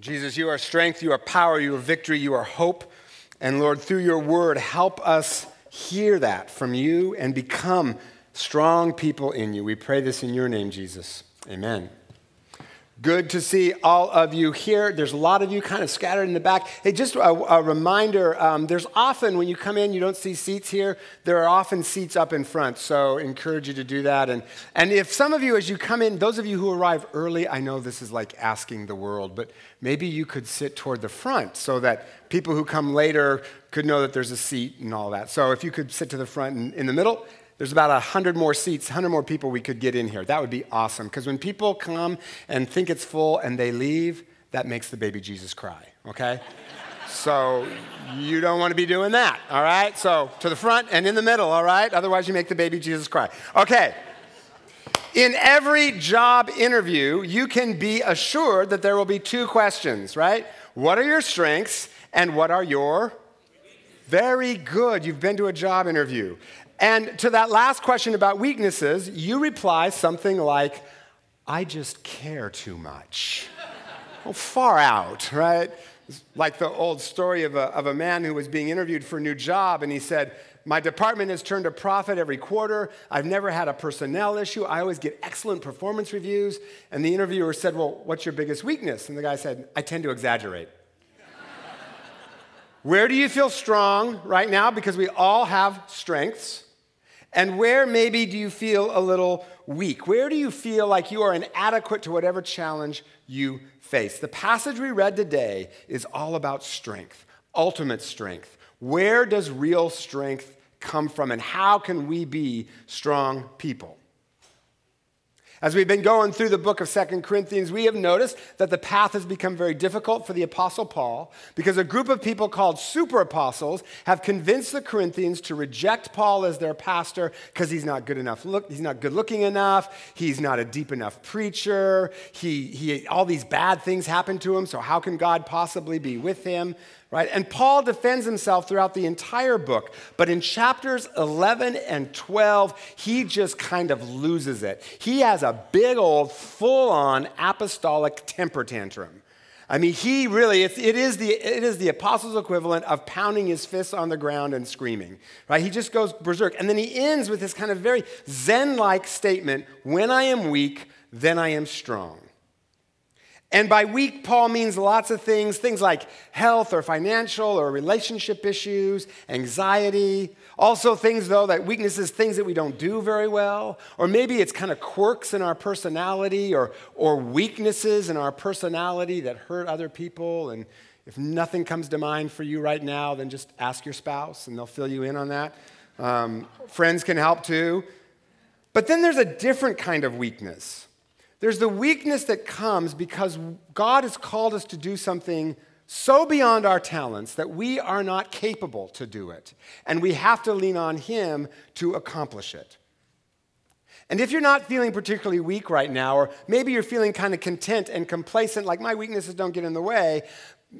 Jesus, you are strength, you are power, you are victory, you are hope. And Lord, through your word, help us hear that from you and become strong people in you. We pray this in your name, Jesus. Amen. Good to see all of you here. There's a lot of you kind of scattered in the back. Hey, just a, a reminder um, there's often, when you come in, you don't see seats here. There are often seats up in front, so encourage you to do that. And, and if some of you, as you come in, those of you who arrive early, I know this is like asking the world, but maybe you could sit toward the front so that people who come later could know that there's a seat and all that. So if you could sit to the front and in the middle, there's about 100 more seats, 100 more people we could get in here. That would be awesome. Because when people come and think it's full and they leave, that makes the baby Jesus cry, okay? so you don't want to be doing that, all right? So to the front and in the middle, all right? Otherwise, you make the baby Jesus cry. Okay. In every job interview, you can be assured that there will be two questions, right? What are your strengths and what are your very good. You've been to a job interview. And to that last question about weaknesses, you reply something like, I just care too much. well, far out, right? Like the old story of a, of a man who was being interviewed for a new job, and he said, My department has turned a profit every quarter. I've never had a personnel issue. I always get excellent performance reviews. And the interviewer said, Well, what's your biggest weakness? And the guy said, I tend to exaggerate. Where do you feel strong right now? Because we all have strengths. And where maybe do you feel a little weak? Where do you feel like you are inadequate to whatever challenge you face? The passage we read today is all about strength, ultimate strength. Where does real strength come from, and how can we be strong people? As we've been going through the book of Second Corinthians, we have noticed that the path has become very difficult for the Apostle Paul because a group of people called super apostles have convinced the Corinthians to reject Paul as their pastor because he's not good enough look, he's not good looking enough, he's not a deep enough preacher, he, he, all these bad things happen to him, so how can God possibly be with him? right? And Paul defends himself throughout the entire book, but in chapters 11 and 12, he just kind of loses it. He has a big old, full on apostolic temper tantrum. I mean, he really, it is, the, it is the apostles' equivalent of pounding his fists on the ground and screaming, right? He just goes berserk. And then he ends with this kind of very Zen like statement when I am weak, then I am strong. And by weak, Paul means lots of things things like health or financial or relationship issues, anxiety. Also, things, though, that weaknesses, things that we don't do very well. Or maybe it's kind of quirks in our personality or, or weaknesses in our personality that hurt other people. And if nothing comes to mind for you right now, then just ask your spouse and they'll fill you in on that. Um, friends can help too. But then there's a different kind of weakness. There's the weakness that comes because God has called us to do something so beyond our talents that we are not capable to do it. And we have to lean on Him to accomplish it. And if you're not feeling particularly weak right now, or maybe you're feeling kind of content and complacent, like my weaknesses don't get in the way,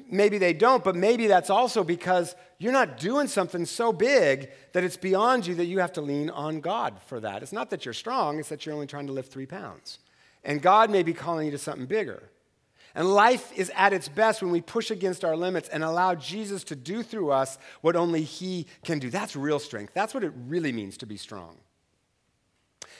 maybe they don't, but maybe that's also because you're not doing something so big that it's beyond you that you have to lean on God for that. It's not that you're strong, it's that you're only trying to lift three pounds. And God may be calling you to something bigger. And life is at its best when we push against our limits and allow Jesus to do through us what only He can do. That's real strength. That's what it really means to be strong.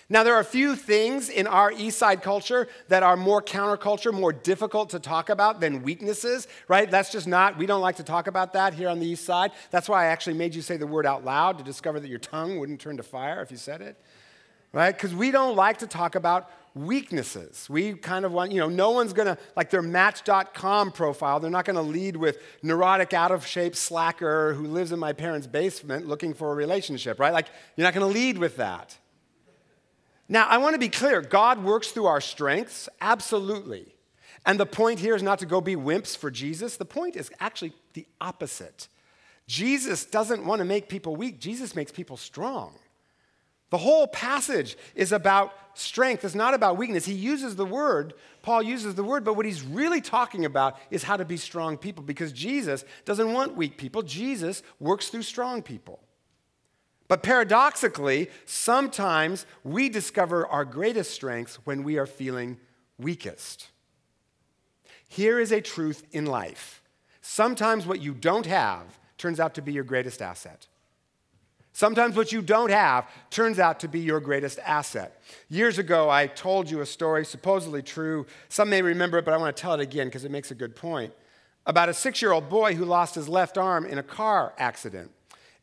Now, there are a few things in our East Side culture that are more counterculture, more difficult to talk about than weaknesses, right? That's just not, we don't like to talk about that here on the East Side. That's why I actually made you say the word out loud to discover that your tongue wouldn't turn to fire if you said it, right? Because we don't like to talk about weaknesses. We kind of want, you know, no one's gonna, like their Match.com profile, they're not gonna lead with neurotic, out of shape slacker who lives in my parents' basement looking for a relationship, right? Like, you're not gonna lead with that. Now, I wanna be clear God works through our strengths, absolutely. And the point here is not to go be wimps for Jesus. The point is actually the opposite. Jesus doesn't wanna make people weak, Jesus makes people strong. The whole passage is about strength. It's not about weakness. He uses the word, Paul uses the word, but what he's really talking about is how to be strong people because Jesus doesn't want weak people. Jesus works through strong people. But paradoxically, sometimes we discover our greatest strengths when we are feeling weakest. Here is a truth in life. Sometimes what you don't have turns out to be your greatest asset. Sometimes what you don't have turns out to be your greatest asset. Years ago, I told you a story, supposedly true. Some may remember it, but I want to tell it again because it makes a good point. About a six year old boy who lost his left arm in a car accident.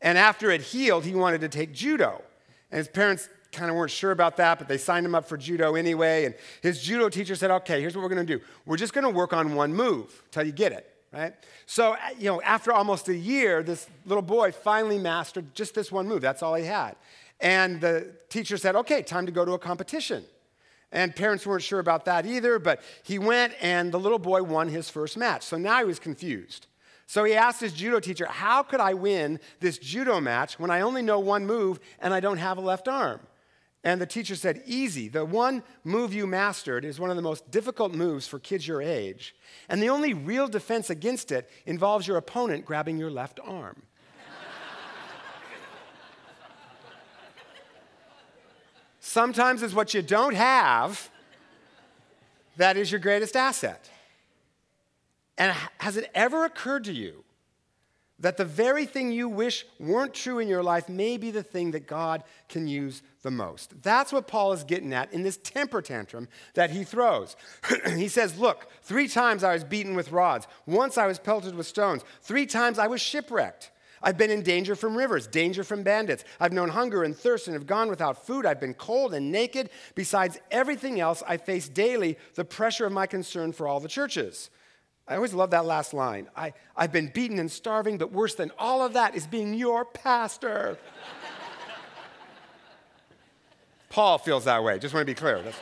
And after it healed, he wanted to take judo. And his parents kind of weren't sure about that, but they signed him up for judo anyway. And his judo teacher said, okay, here's what we're going to do. We're just going to work on one move until you get it, right? So, uh, you know, after almost a year, this little boy finally mastered just this one move. That's all he had. And the teacher said, okay, time to go to a competition. And parents weren't sure about that either, but he went and the little boy won his first match. So now he was confused. So he asked his judo teacher, How could I win this judo match when I only know one move and I don't have a left arm? And the teacher said, Easy. The one move you mastered is one of the most difficult moves for kids your age. And the only real defense against it involves your opponent grabbing your left arm. Sometimes it's what you don't have that is your greatest asset. And has it ever occurred to you that the very thing you wish weren't true in your life may be the thing that God can use the most. That's what Paul is getting at in this temper tantrum that he throws. he says, Look, three times I was beaten with rods, once I was pelted with stones, three times I was shipwrecked. I've been in danger from rivers, danger from bandits. I've known hunger and thirst and have gone without food. I've been cold and naked. Besides everything else, I face daily the pressure of my concern for all the churches. I always love that last line. I, I've been beaten and starving, but worse than all of that is being your pastor. Paul feels that way. Just want to be clear. That's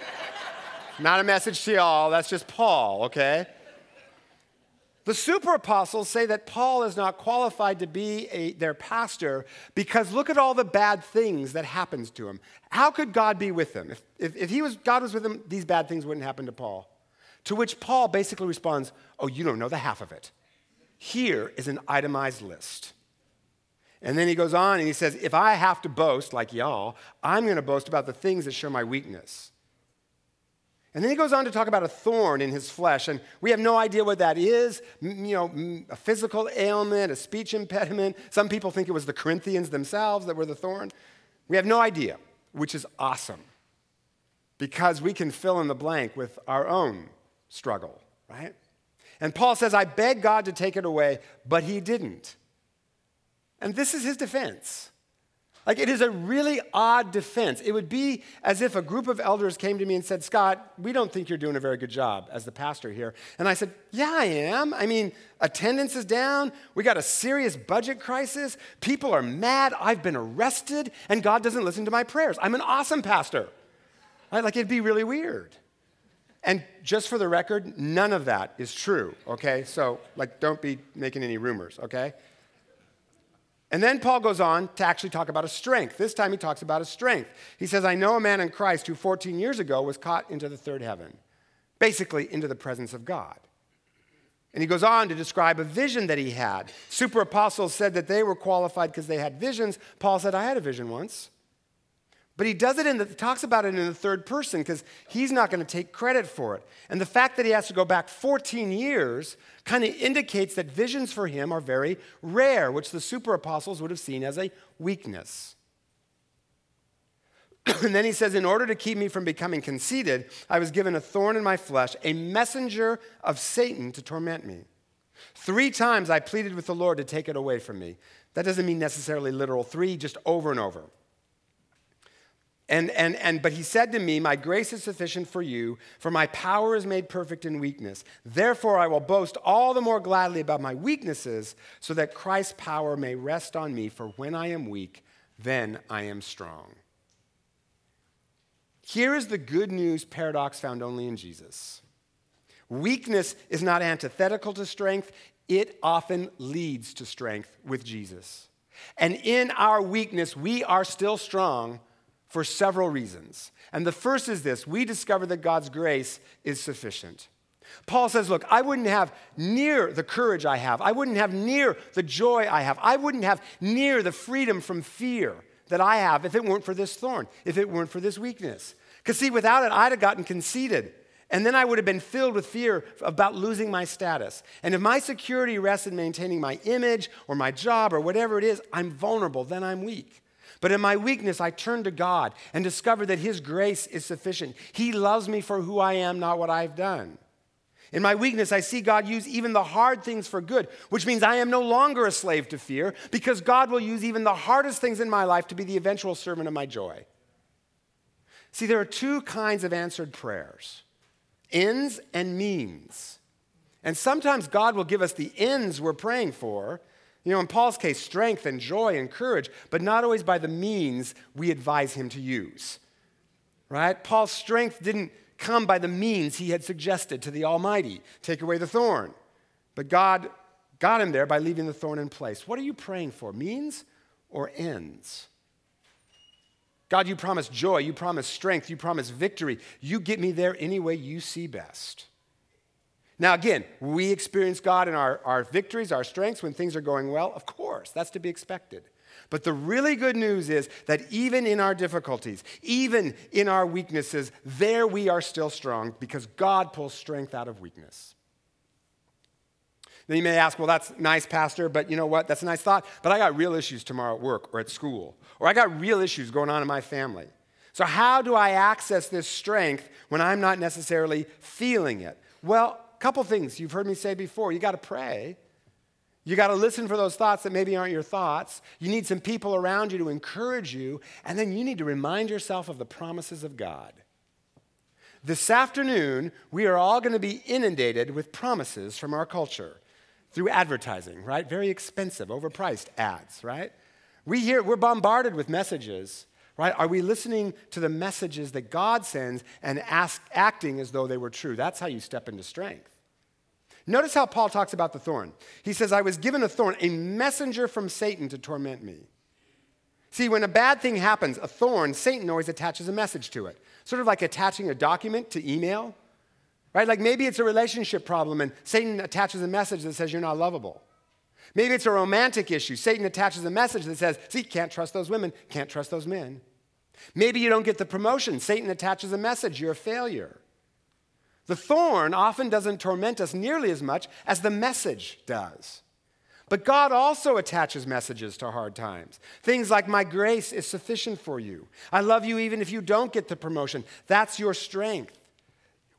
not a message to y'all. That's just Paul, okay? The super apostles say that Paul is not qualified to be a, their pastor because look at all the bad things that happens to him. How could God be with him? If, if, if he was, God was with him, these bad things wouldn't happen to Paul. To which Paul basically responds, Oh, you don't know the half of it. Here is an itemized list. And then he goes on and he says, If I have to boast, like y'all, I'm going to boast about the things that show my weakness. And then he goes on to talk about a thorn in his flesh, and we have no idea what that is. You know, a physical ailment, a speech impediment. Some people think it was the Corinthians themselves that were the thorn. We have no idea, which is awesome because we can fill in the blank with our own struggle, right? And Paul says, I begged God to take it away, but he didn't. And this is his defense. Like, it is a really odd defense. It would be as if a group of elders came to me and said, Scott, we don't think you're doing a very good job as the pastor here. And I said, Yeah, I am. I mean, attendance is down. We got a serious budget crisis. People are mad. I've been arrested, and God doesn't listen to my prayers. I'm an awesome pastor. Right? Like, it'd be really weird. And just for the record, none of that is true, okay? So, like, don't be making any rumors, okay? And then Paul goes on to actually talk about a strength. This time he talks about a strength. He says, I know a man in Christ who 14 years ago was caught into the third heaven, basically into the presence of God. And he goes on to describe a vision that he had. Super apostles said that they were qualified because they had visions. Paul said, I had a vision once. But he does it in the, talks about it in the third person because he's not going to take credit for it. And the fact that he has to go back 14 years kind of indicates that visions for him are very rare, which the super apostles would have seen as a weakness. and then he says, In order to keep me from becoming conceited, I was given a thorn in my flesh, a messenger of Satan to torment me. Three times I pleaded with the Lord to take it away from me. That doesn't mean necessarily literal three, just over and over. And, and, and, but he said to me, My grace is sufficient for you, for my power is made perfect in weakness. Therefore, I will boast all the more gladly about my weaknesses, so that Christ's power may rest on me. For when I am weak, then I am strong. Here is the good news paradox found only in Jesus weakness is not antithetical to strength, it often leads to strength with Jesus. And in our weakness, we are still strong for several reasons. And the first is this we discover that God's grace is sufficient. Paul says, Look, I wouldn't have near the courage I have. I wouldn't have near the joy I have. I wouldn't have near the freedom from fear that I have if it weren't for this thorn, if it weren't for this weakness. Because, see, without it, I'd have gotten conceited And then I would have been filled with fear about losing my status. And if my security rests in maintaining my image or my job or whatever it is, I'm vulnerable, then I'm weak. But in my weakness, I turn to God and discover that His grace is sufficient. He loves me for who I am, not what I've done. In my weakness, I see God use even the hard things for good, which means I am no longer a slave to fear because God will use even the hardest things in my life to be the eventual servant of my joy. See, there are two kinds of answered prayers ends and means. And sometimes God will give us the ends we're praying for. You know, in Paul's case, strength and joy and courage, but not always by the means we advise him to use. Right? Paul's strength didn't come by the means he had suggested to the Almighty take away the thorn. But God got him there by leaving the thorn in place. What are you praying for, means or ends? God, you promise joy, you promise strength, you promise victory. You get me there any way you see best. Now, again, we experience God in our, our victories, our strengths when things are going well. Of course, that's to be expected. But the really good news is that even in our difficulties, even in our weaknesses, there we are still strong because God pulls strength out of weakness. Then you may ask, well, that's nice, Pastor, but you know what? That's a nice thought, but I got real issues tomorrow at work or at school, or I got real issues going on in my family. So, how do I access this strength when I'm not necessarily feeling it? Well, couple things you've heard me say before. You got to pray. You got to listen for those thoughts that maybe aren't your thoughts. You need some people around you to encourage you. And then you need to remind yourself of the promises of God. This afternoon, we are all going to be inundated with promises from our culture through advertising, right? Very expensive, overpriced ads, right? We hear, we're bombarded with messages, right? Are we listening to the messages that God sends and ask, acting as though they were true? That's how you step into strength. Notice how Paul talks about the thorn. He says, I was given a thorn, a messenger from Satan to torment me. See, when a bad thing happens, a thorn, Satan always attaches a message to it. Sort of like attaching a document to email, right? Like maybe it's a relationship problem and Satan attaches a message that says you're not lovable. Maybe it's a romantic issue. Satan attaches a message that says, see, can't trust those women, can't trust those men. Maybe you don't get the promotion. Satan attaches a message, you're a failure. The thorn often doesn't torment us nearly as much as the message does. But God also attaches messages to hard times. Things like, My grace is sufficient for you. I love you even if you don't get the promotion. That's your strength.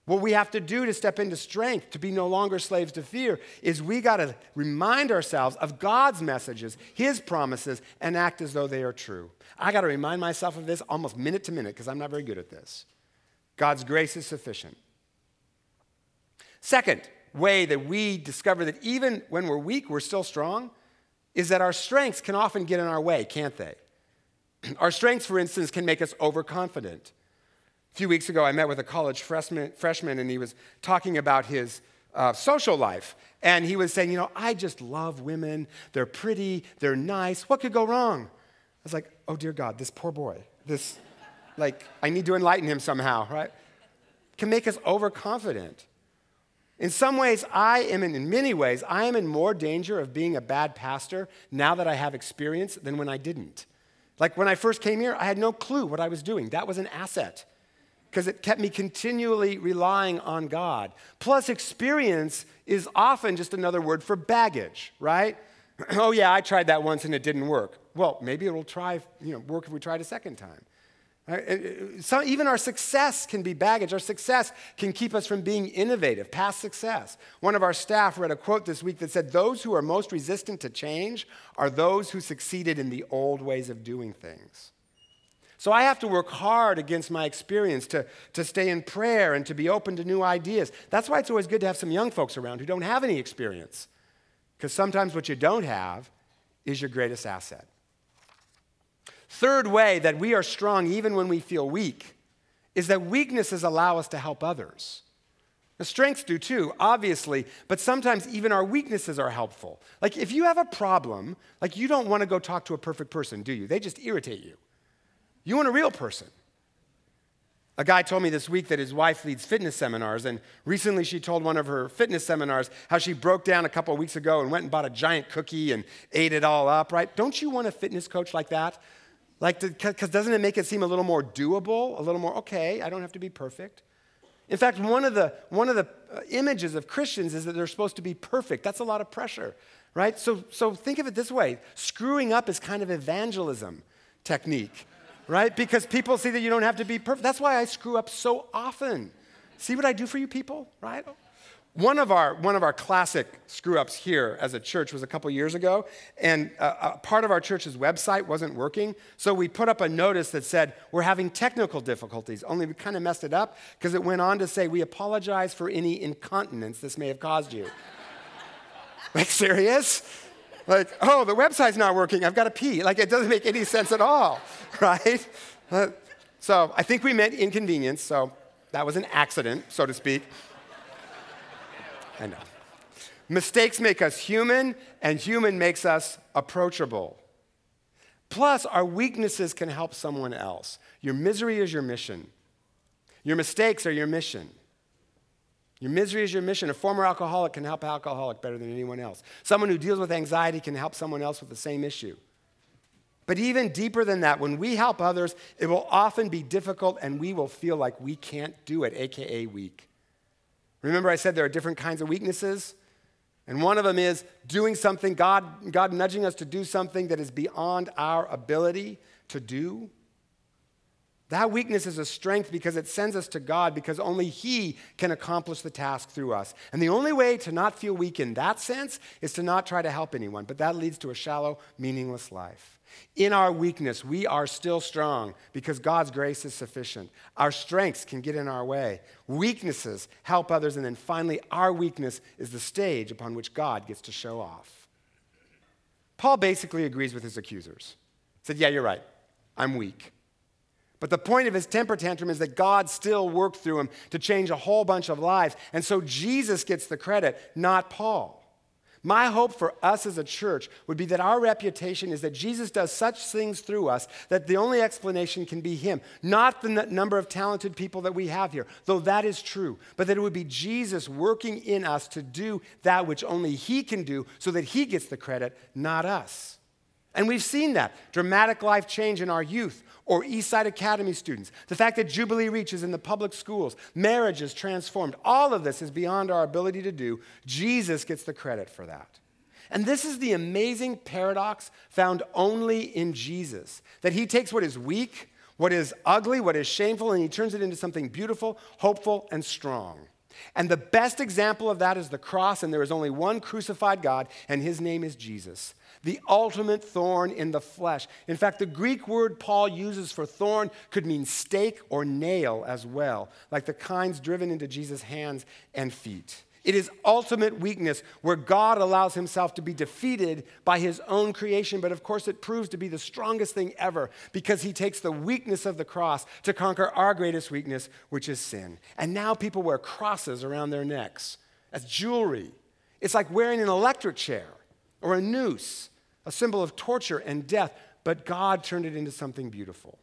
What we have to do to step into strength, to be no longer slaves to fear, is we got to remind ourselves of God's messages, His promises, and act as though they are true. I got to remind myself of this almost minute to minute because I'm not very good at this. God's grace is sufficient. Second way that we discover that even when we're weak, we're still strong is that our strengths can often get in our way, can't they? Our strengths, for instance, can make us overconfident. A few weeks ago, I met with a college freshman, freshman and he was talking about his uh, social life. And he was saying, You know, I just love women. They're pretty, they're nice. What could go wrong? I was like, Oh, dear God, this poor boy. This, like, I need to enlighten him somehow, right? Can make us overconfident. In some ways, I am in, in many ways, I am in more danger of being a bad pastor now that I have experience than when I didn't. Like when I first came here, I had no clue what I was doing. That was an asset because it kept me continually relying on God. Plus, experience is often just another word for baggage, right? oh, yeah, I tried that once and it didn't work. Well, maybe it'll try, you know, work if we try it a second time. Uh, uh, uh, so even our success can be baggage. Our success can keep us from being innovative, past success. One of our staff read a quote this week that said, Those who are most resistant to change are those who succeeded in the old ways of doing things. So I have to work hard against my experience to, to stay in prayer and to be open to new ideas. That's why it's always good to have some young folks around who don't have any experience. Because sometimes what you don't have is your greatest asset. Third way that we are strong even when we feel weak is that weaknesses allow us to help others. The strengths do too, obviously, but sometimes even our weaknesses are helpful. Like if you have a problem, like you don't want to go talk to a perfect person, do you? They just irritate you. You want a real person. A guy told me this week that his wife leads fitness seminars, and recently she told one of her fitness seminars how she broke down a couple weeks ago and went and bought a giant cookie and ate it all up, right? Don't you want a fitness coach like that? Like, because doesn't it make it seem a little more doable? A little more, okay, I don't have to be perfect. In fact, one of the, one of the uh, images of Christians is that they're supposed to be perfect. That's a lot of pressure, right? So, so think of it this way screwing up is kind of evangelism technique, right? Because people see that you don't have to be perfect. That's why I screw up so often. See what I do for you people, right? One of our, one of our classic screw ups here as a church was a couple years ago, and a, a part of our church's website wasn't working. So we put up a notice that said, We're having technical difficulties, only we kind of messed it up because it went on to say, We apologize for any incontinence this may have caused you. like, serious? Like, oh, the website's not working, I've got to pee. Like, it doesn't make any sense at all, right? So I think we meant inconvenience, so that was an accident, so to speak. I know. Mistakes make us human, and human makes us approachable. Plus, our weaknesses can help someone else. Your misery is your mission. Your mistakes are your mission. Your misery is your mission. A former alcoholic can help an alcoholic better than anyone else. Someone who deals with anxiety can help someone else with the same issue. But even deeper than that, when we help others, it will often be difficult and we will feel like we can't do it, AKA weak. Remember, I said there are different kinds of weaknesses? And one of them is doing something, God, God nudging us to do something that is beyond our ability to do. That weakness is a strength because it sends us to God because only He can accomplish the task through us. And the only way to not feel weak in that sense is to not try to help anyone, but that leads to a shallow, meaningless life. In our weakness, we are still strong because God's grace is sufficient. Our strengths can get in our way. Weaknesses help others. And then finally, our weakness is the stage upon which God gets to show off. Paul basically agrees with his accusers. He said, Yeah, you're right. I'm weak. But the point of his temper tantrum is that God still worked through him to change a whole bunch of lives. And so Jesus gets the credit, not Paul. My hope for us as a church would be that our reputation is that Jesus does such things through us that the only explanation can be Him, not the n- number of talented people that we have here, though that is true, but that it would be Jesus working in us to do that which only He can do so that He gets the credit, not us. And we've seen that dramatic life change in our youth or Eastside Academy students, the fact that Jubilee reaches in the public schools, marriage is transformed. All of this is beyond our ability to do. Jesus gets the credit for that. And this is the amazing paradox found only in Jesus that he takes what is weak, what is ugly, what is shameful, and he turns it into something beautiful, hopeful, and strong. And the best example of that is the cross, and there is only one crucified God, and his name is Jesus the ultimate thorn in the flesh. In fact, the Greek word Paul uses for thorn could mean stake or nail as well, like the kinds driven into Jesus' hands and feet. It is ultimate weakness where God allows himself to be defeated by his own creation. But of course, it proves to be the strongest thing ever because he takes the weakness of the cross to conquer our greatest weakness, which is sin. And now people wear crosses around their necks as jewelry. It's like wearing an electric chair or a noose a symbol of torture and death, but God turned it into something beautiful.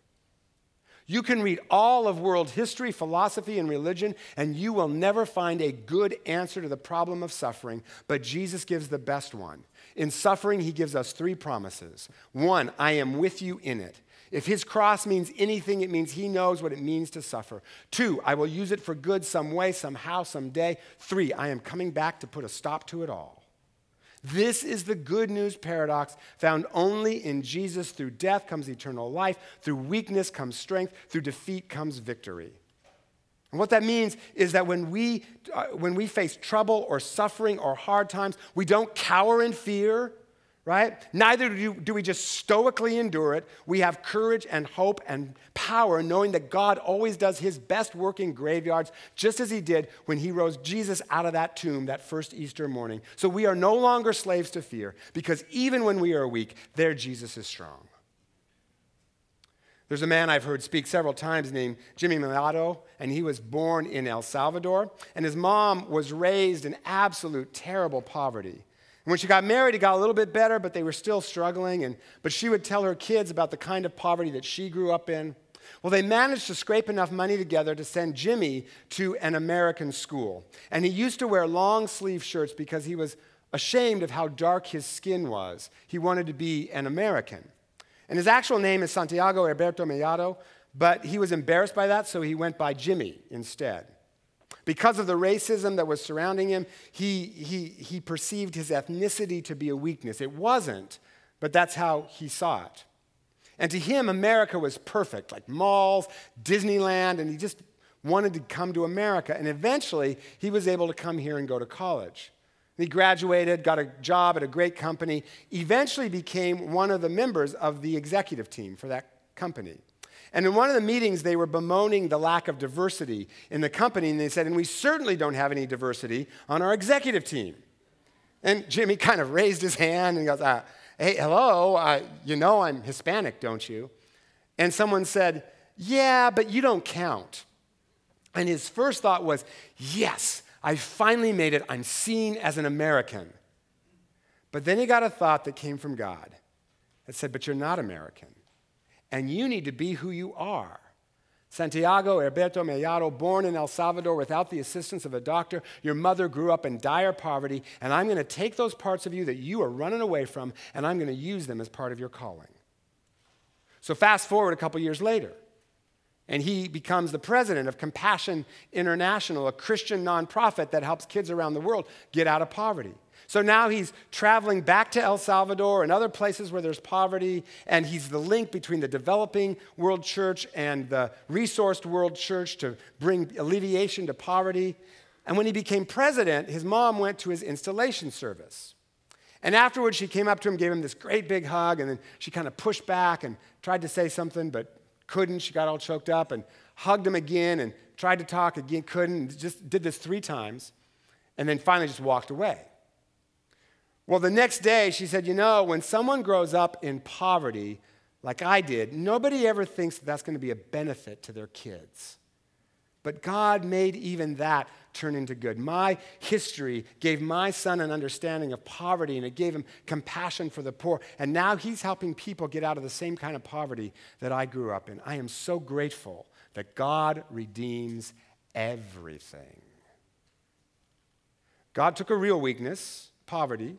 You can read all of world history, philosophy, and religion, and you will never find a good answer to the problem of suffering, but Jesus gives the best one. In suffering, he gives us three promises. One, I am with you in it. If his cross means anything, it means he knows what it means to suffer. Two, I will use it for good some way, somehow, someday. Three, I am coming back to put a stop to it all. This is the good news paradox found only in Jesus. Through death comes eternal life, through weakness comes strength, through defeat comes victory. And what that means is that when we, uh, when we face trouble or suffering or hard times, we don't cower in fear right? Neither do, we just stoically endure it. We have courage and hope and power, knowing that God always does his best work in graveyards, just as he did when he rose Jesus out of that tomb that first Easter morning. So we are no longer slaves to fear, because even when we are weak, there Jesus is strong. There's a man I've heard speak several times named Jimmy Mellado, and he was born in El Salvador. And his mom was raised in absolute terrible poverty. When she got married, it got a little bit better, but they were still struggling. And, but she would tell her kids about the kind of poverty that she grew up in. Well, they managed to scrape enough money together to send Jimmy to an American school. And he used to wear long sleeve shirts because he was ashamed of how dark his skin was. He wanted to be an American. And his actual name is Santiago Alberto Mellado, but he was embarrassed by that, so he went by Jimmy instead. Because of the racism that was surrounding him, he, he, he perceived his ethnicity to be a weakness. It wasn't, but that's how he saw it. And to him, America was perfect, like malls, Disneyland, and he just wanted to come to America. And eventually, he was able to come here and go to college. He graduated, got a job at a great company, eventually became one of the members of the executive team for that company. And in one of the meetings, they were bemoaning the lack of diversity in the company, and they said, and we certainly don't have any diversity on our executive team. And Jimmy kind of raised his hand and goes, uh, hey, hello, uh, you know I'm Hispanic, don't you? And someone said, yeah, but you don't count. And his first thought was, yes, I finally made it. I'm seen as an American. But then he got a thought that came from God that said, but you're not American and you need to be who you are. Santiago Herberto Mellado, born in El Salvador without the assistance of a doctor. Your mother grew up in dire poverty, and I'm going to take those parts of you that you are running away from, and I'm going to use them as part of your calling. So, fast forward a couple years later, and he becomes the president of Compassion International, a Christian nonprofit that helps kids around the world get out of poverty. So now he's traveling back to El Salvador and other places where there's poverty, and he's the link between the developing world church and the resourced world church to bring alleviation to poverty. And when he became president, his mom went to his installation service. And afterwards, she came up to him, gave him this great big hug, and then she kind of pushed back and tried to say something, but couldn't. She got all choked up and hugged him again and tried to talk again, couldn't. Just did this three times, and then finally just walked away. Well, the next day, she said, You know, when someone grows up in poverty, like I did, nobody ever thinks that that's going to be a benefit to their kids. But God made even that turn into good. My history gave my son an understanding of poverty and it gave him compassion for the poor. And now he's helping people get out of the same kind of poverty that I grew up in. I am so grateful that God redeems everything. God took a real weakness, poverty,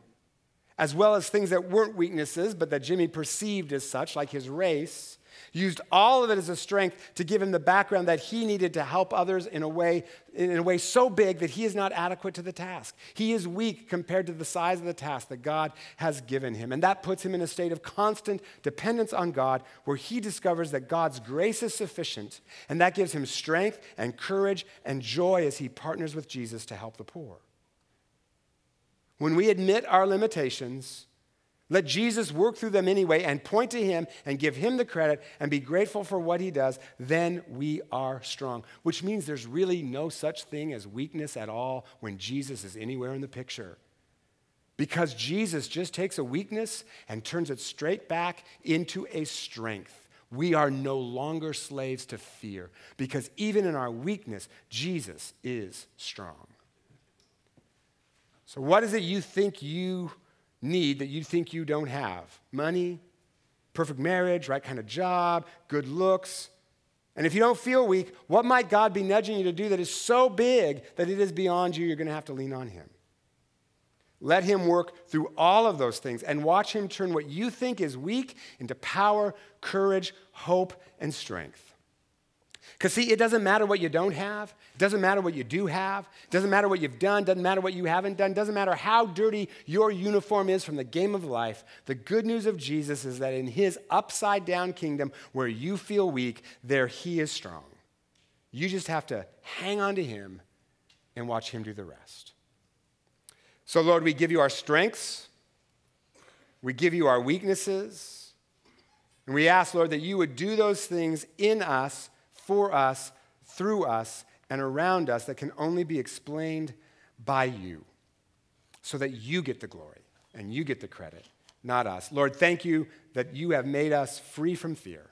as well as things that weren't weaknesses, but that Jimmy perceived as such, like his race, used all of it as a strength to give him the background that he needed to help others in a way in a way so big that he is not adequate to the task. He is weak compared to the size of the task that God has given him. And that puts him in a state of constant dependence on God where he discovers that God's grace is sufficient and that gives him strength and courage and joy as he partners with Jesus to help the poor. When we admit our limitations, let Jesus work through them anyway and point to Him and give Him the credit and be grateful for what He does, then we are strong. Which means there's really no such thing as weakness at all when Jesus is anywhere in the picture. Because Jesus just takes a weakness and turns it straight back into a strength. We are no longer slaves to fear because even in our weakness, Jesus is strong. So, what is it you think you need that you think you don't have? Money, perfect marriage, right kind of job, good looks. And if you don't feel weak, what might God be nudging you to do that is so big that it is beyond you, you're going to have to lean on Him? Let Him work through all of those things and watch Him turn what you think is weak into power, courage, hope, and strength. Because, see, it doesn't matter what you don't have. It doesn't matter what you do have. It doesn't matter what you've done. It doesn't matter what you haven't done. It doesn't matter how dirty your uniform is from the game of life. The good news of Jesus is that in his upside down kingdom, where you feel weak, there he is strong. You just have to hang on to him and watch him do the rest. So, Lord, we give you our strengths, we give you our weaknesses, and we ask, Lord, that you would do those things in us for us, through us, and around us that can only be explained by you so that you get the glory and you get the credit, not us. Lord, thank you that you have made us free from fear.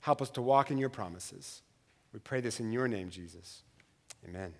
Help us to walk in your promises. We pray this in your name, Jesus. Amen.